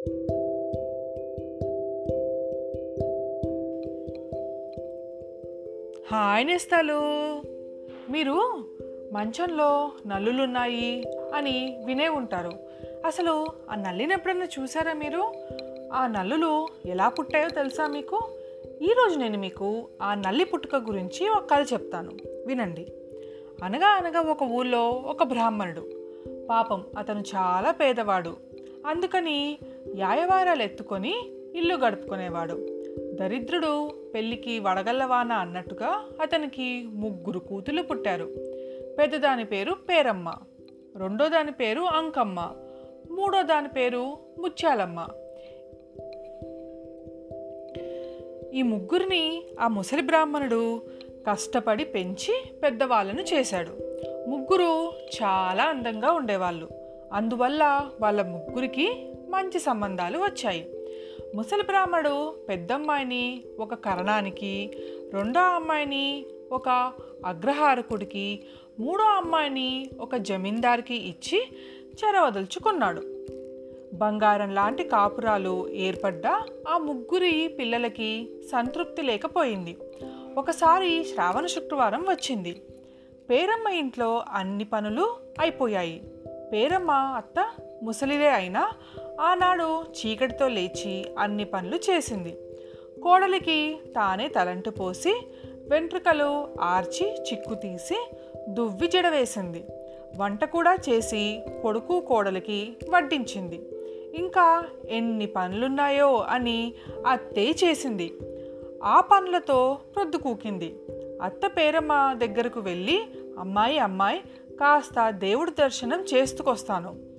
Hi నేస్తాలు. మీరు మంచంలో నల్లులున్నాయి అని వినే ఉంటారు. అసలు ఆ నల్లిని ఎప్పుడన్నా చూసారా మీరు? ఆ నల్లులు ఎలా పుట్టాయో తెలుసా మీకు? ఈరోజు నేను మీకు ఆ నల్లి పుట్టుక గురించి ఒక కథ చెప్తాను. వినండి. అనగా అనగా ఒక ఊళ్ళో ఒక బ్రాహ్మణుడు. పాపం అతను చాలా పేదవాడు. అందుకని యాయవారాలు ఎత్తుకొని ఇల్లు గడుపుకునేవాడు. దరిద్రుడు పెళ్ళికి వడగల్లవాన అన్నట్టుగా అతనికి ముగ్గురు కూతులు పుట్టారు. పెద్దదాని పేరు పేరమ్మ రెండో దాని పేరు అంకమ్మ మూడో దాని పేరు ముత్యాలమ్మ. ఈ ముగ్గురిని ఆ ముసలి బ్రాహ్మణుడు కష్టపడి పెంచి పెద్దవాళ్ళను చేశాడు. ముగ్గురు చాలా అందంగా ఉండేవాళ్ళు. అందువల్ల వాళ్ళ ముగ్గురికి మంచి సంబంధాలు వచ్చాయి. ముసలి బ్రాహ్మడు పెద్దమ్మాయిని ఒక కరణానికి రెండో అమ్మాయిని ఒక అగ్రహారకుడికి మూడో అమ్మాయిని ఒక జమీందార్కి ఇచ్చి చెరవదలుచుకున్నాడు. బంగారం లాంటి కాపురాలు ఏర్పడ్డ ఆ ముగ్గురి పిల్లలకి సంతృప్తి లేకపోయింది. ఒకసారి శ్రావణ శుక్రవారం వచ్చింది. పేరమ్మ ఇంట్లో అన్ని పనులు అయిపోయాయి. పేరమ్మ అత్త ముసలిదే అయినా ఆనాడు చీకటితో లేచి అన్ని పనులు చేసింది. కోడలికి తానే తలంటు పోసి వెంట్రుకలు ఆర్చి చిక్కు తీసి దువ్వి జడవేసింది వంట కూడా చేసి కొడుకు కోడలికి వడ్డించింది. ఇంకా ఎన్ని పనులున్నాయో అని అత్తే చేసింది. ఆ పనులతో ప్రొద్దుకూకింది అత్త పేరమ్మ దగ్గరకు వెళ్ళి అమ్మాయి అమ్మాయి కాస్త దేవుడి దర్శనం చేసుకొస్తాను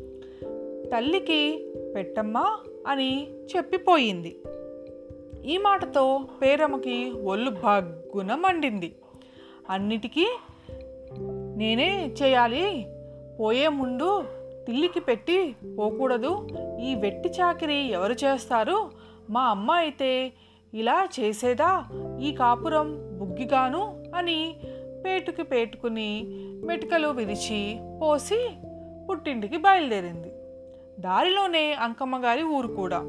తల్లికి పెట్టమ్మా అని చెప్పిపోయింది. ఈ మాటతో పేరమ్మకి ఒళ్ళు భగ్గున మండింది. అన్నిటికీ నేనే చేయాలి. పోయే ముందు తిల్లికి పెట్టి పోకూడదు. ఈ వెట్టి చాకిరి ఎవరు చేస్తారు? మా అమ్మ అయితే ఇలా చేసేదా? ఈ కాపురం బుగ్గిగాను అని పేటుకి పేటుకుని మెటికలు విరిచి పోసి పుట్టింటికి బయలుదేరింది. దారిలోనే అంకమ్మ గారి ఊరు కూడా.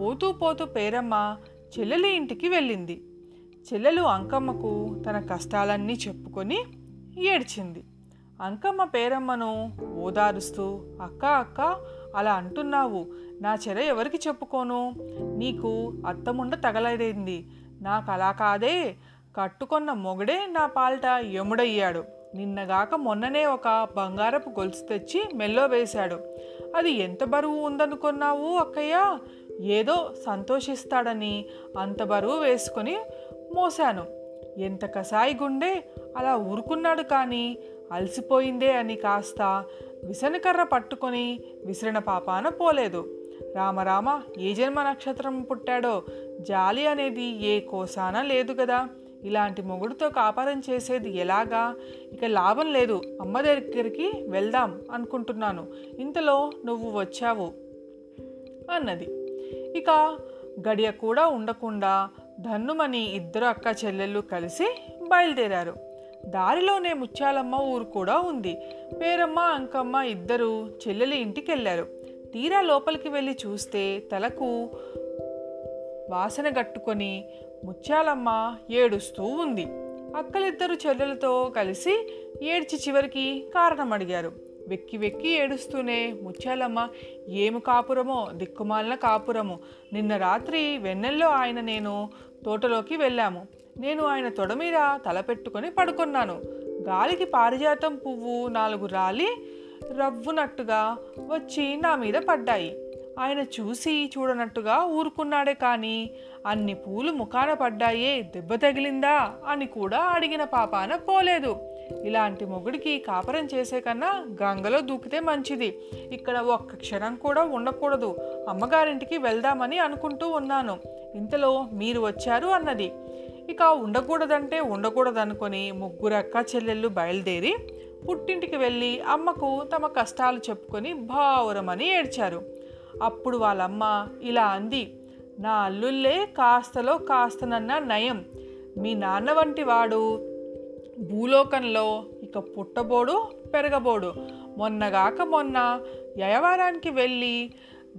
పోతూ పోతూ పేరమ్మ చెల్లెలి ఇంటికి వెళ్ళింది. చెల్లెలు అంకమ్మకు తన కష్టాలన్నీ చెప్పుకొని ఏడ్చింది. అంకమ్మ పేరమ్మను ఓదారుస్తూ అక్క అక్క అలా అంటున్నావు. నా చెర ఎవరికి చెప్పుకోను? నీకు అత్తముండ తగలడింది నాకు అలా కాదే. కట్టుకొన్న మొగడే నా పాల్ట యముడయ్యాడు. నిన్నగాక మొన్ననే ఒక బంగారపు గొలుసు తెచ్చి మెల్లో వేశాడు. అది ఎంత బరువు ఉందనుకున్నావు అక్కయ్య? ఏదో సంతోషిస్తాడని అంత బరువు వేసుకొని మోశాను. ఎంత కసాయి గుండె అలా ఊరుకున్నాడు కానీ అలసిపోయిందే అని కాస్త విసనకర్ర పట్టుకొని విసిరిన పాపాన పోలేదు. రామరామ ఏ జన్మ నక్షత్రం పుట్టాడో జాలి అనేది ఏ కోసాన లేదు కదా ఇలాంటి మొగుడుతో కాపారం చేసేది ఎలాగా? ఇక లాభం లేదు. అమ్మ దగ్గరికి వెళ్దాం అనుకుంటున్నాను. ఇంతలో నువ్వు వచ్చావు అన్నది. ఇక గడియ కూడా ఉండకుండా ధన్నుమని ఇద్దరు అక్క చెల్లెళ్ళు కలిసి బయలుదేరారు. దారిలోనే ముత్యాలమ్మ ఊరు కూడా ఉంది. పేరమ్మ అంకమ్మ ఇద్దరు చెల్లెలి ఇంటికి వెళ్ళారు తీరా లోపలికి వెళ్ళి చూస్తే తలకు వాసన గట్టుకొని ముత్యాలమ్మ ఏడుస్తూ ఉంది. అక్కలిద్దరు చెల్లెలతో కలిసి ఏడ్చి చివరికి కారణం అడిగారు. వెక్కి వెక్కి ఏడుస్తూనే ముత్యాలమ్మ ఏమి కాపురమో? దిక్కుమాలిన కాపురము. నిన్న రాత్రి వెన్నెల్లో ఆయన నేను తోటలోకి వెళ్ళాము. నేను ఆయన తొడ మీద తలపెట్టుకొని పడుకున్నాను. గాలికి పారిజాతం పువ్వు నాలుగు రాలి రవ్వునట్టుగా వచ్చి నా మీద పడ్డాయి. ఆయన చూసి చూడనట్టుగా ఊరుకున్నాడే కానీ అన్ని పూలు ముఖాన పడ్డాయే దెబ్బ తగిలిందా అని కూడా అడిగిన పాపాన పోలేదు. ఇలాంటి మొగుడికి కాపరం చేసే కన్నా గంగలో దూకితే మంచిది. ఇక్కడ ఒక్క క్షణం కూడా ఉండకూడదు. అమ్మగారింటికి వెళ్దామని అనుకుంటూ ఉన్నాను. ఇంతలో మీరు వచ్చారు అన్నది. ఇక ఉండకూడదంటే ఉండకూడదనుకొని ముగ్గురు అక్క చెల్లెళ్ళు బయలుదేరి పుట్టింటికి వెళ్ళి అమ్మకు తమ కష్టాలు చెప్పుకొని భావరమని ఏడ్చారు. అప్పుడు వాళ్ళమ్మ ఇలా అంది నా అల్లుళ్ళే కాస్తలో కాస్తనన్న నయం. మీ నాన్న వంటి వాడు. భూలోకంలో ఇక పుట్టబోడు పెరగబోడు. మొన్నగాక మొన్న యయవారానికి వెళ్ళి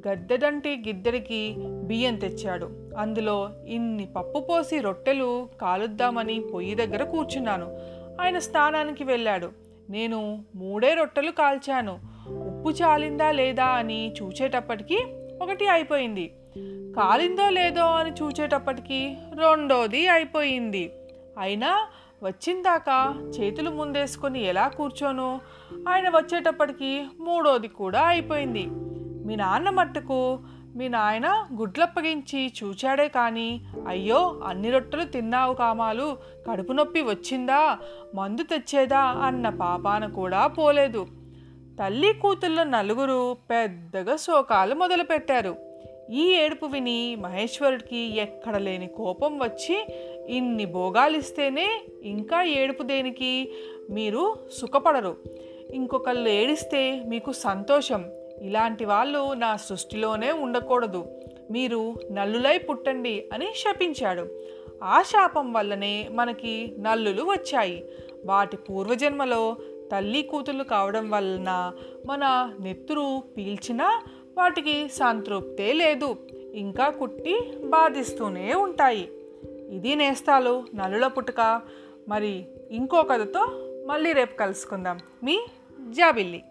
గద్దెదంటి గిద్దెడికి బియ్యం తెచ్చాడు. అందులో ఇన్ని పప్పు పోసి రొట్టెలు కాలుద్దామని పొయ్యి దగ్గర కూర్చున్నాను. ఆయన స్నానానికి వెళ్ళాడు. నేను మూడే రొట్టెలు కాల్చాను. ఉప్పు చాలిందా లేదా అని చూచేటప్పటికి ఒకటి అయిపోయింది. కాలిందో లేదో అని చూచేటప్పటికి రెండోది అయిపోయింది. అయినా వచ్చిందాక చేతులు ముందేసుకొని ఎలా కూర్చోను? ఆయన వచ్చేటప్పటికి మూడోది కూడా అయిపోయింది. మీ నాన్న మట్టుకు మీ నాయన గుడ్లప్పగించి చూచాడే కానీ అయ్యో అన్ని రొట్టెలు తిన్నావు కామాలు కడుపు నొప్పి వచ్చిందా మందు తెచ్చేదా అన్న పాపాన కూడా పోలేదు. తల్లి కూతుళ్ళ నలుగురు పెద్దగా శోకాలు మొదలుపెట్టారు. ఈ ఏడుపు విని మహేశ్వరుడికి ఎక్కడ లేని కోపం వచ్చి ఇన్ని భోగాలిస్తేనే ఇంకా ఏడుపు దేనికి? మీరు సుఖపడరు. ఇంకొకళ్ళు ఏడిస్తే మీకు సంతోషం. ఇలాంటి వాళ్ళు నా సృష్టిలోనే ఉండకూడదు. మీరు నల్లులై పుట్టండి అని శపించాడు. ఆ శాపం వల్లనే మనకి నల్లులు వచ్చాయి. వాటి పూర్వజన్మలో తల్లి కూతుళ్ళు కావడం వలన మన నెత్తురు పీల్చినా వాటికి సంతృప్తే లేదు. ఇంకా కుట్టి బాధిస్తూనే ఉంటాయి. ఇది నేస్తాలు నలుల పుట్టుక. మరి ఇంకో కథతో మళ్ళీ రేపు కలుసుకుందాం. మీ జాబిల్లి.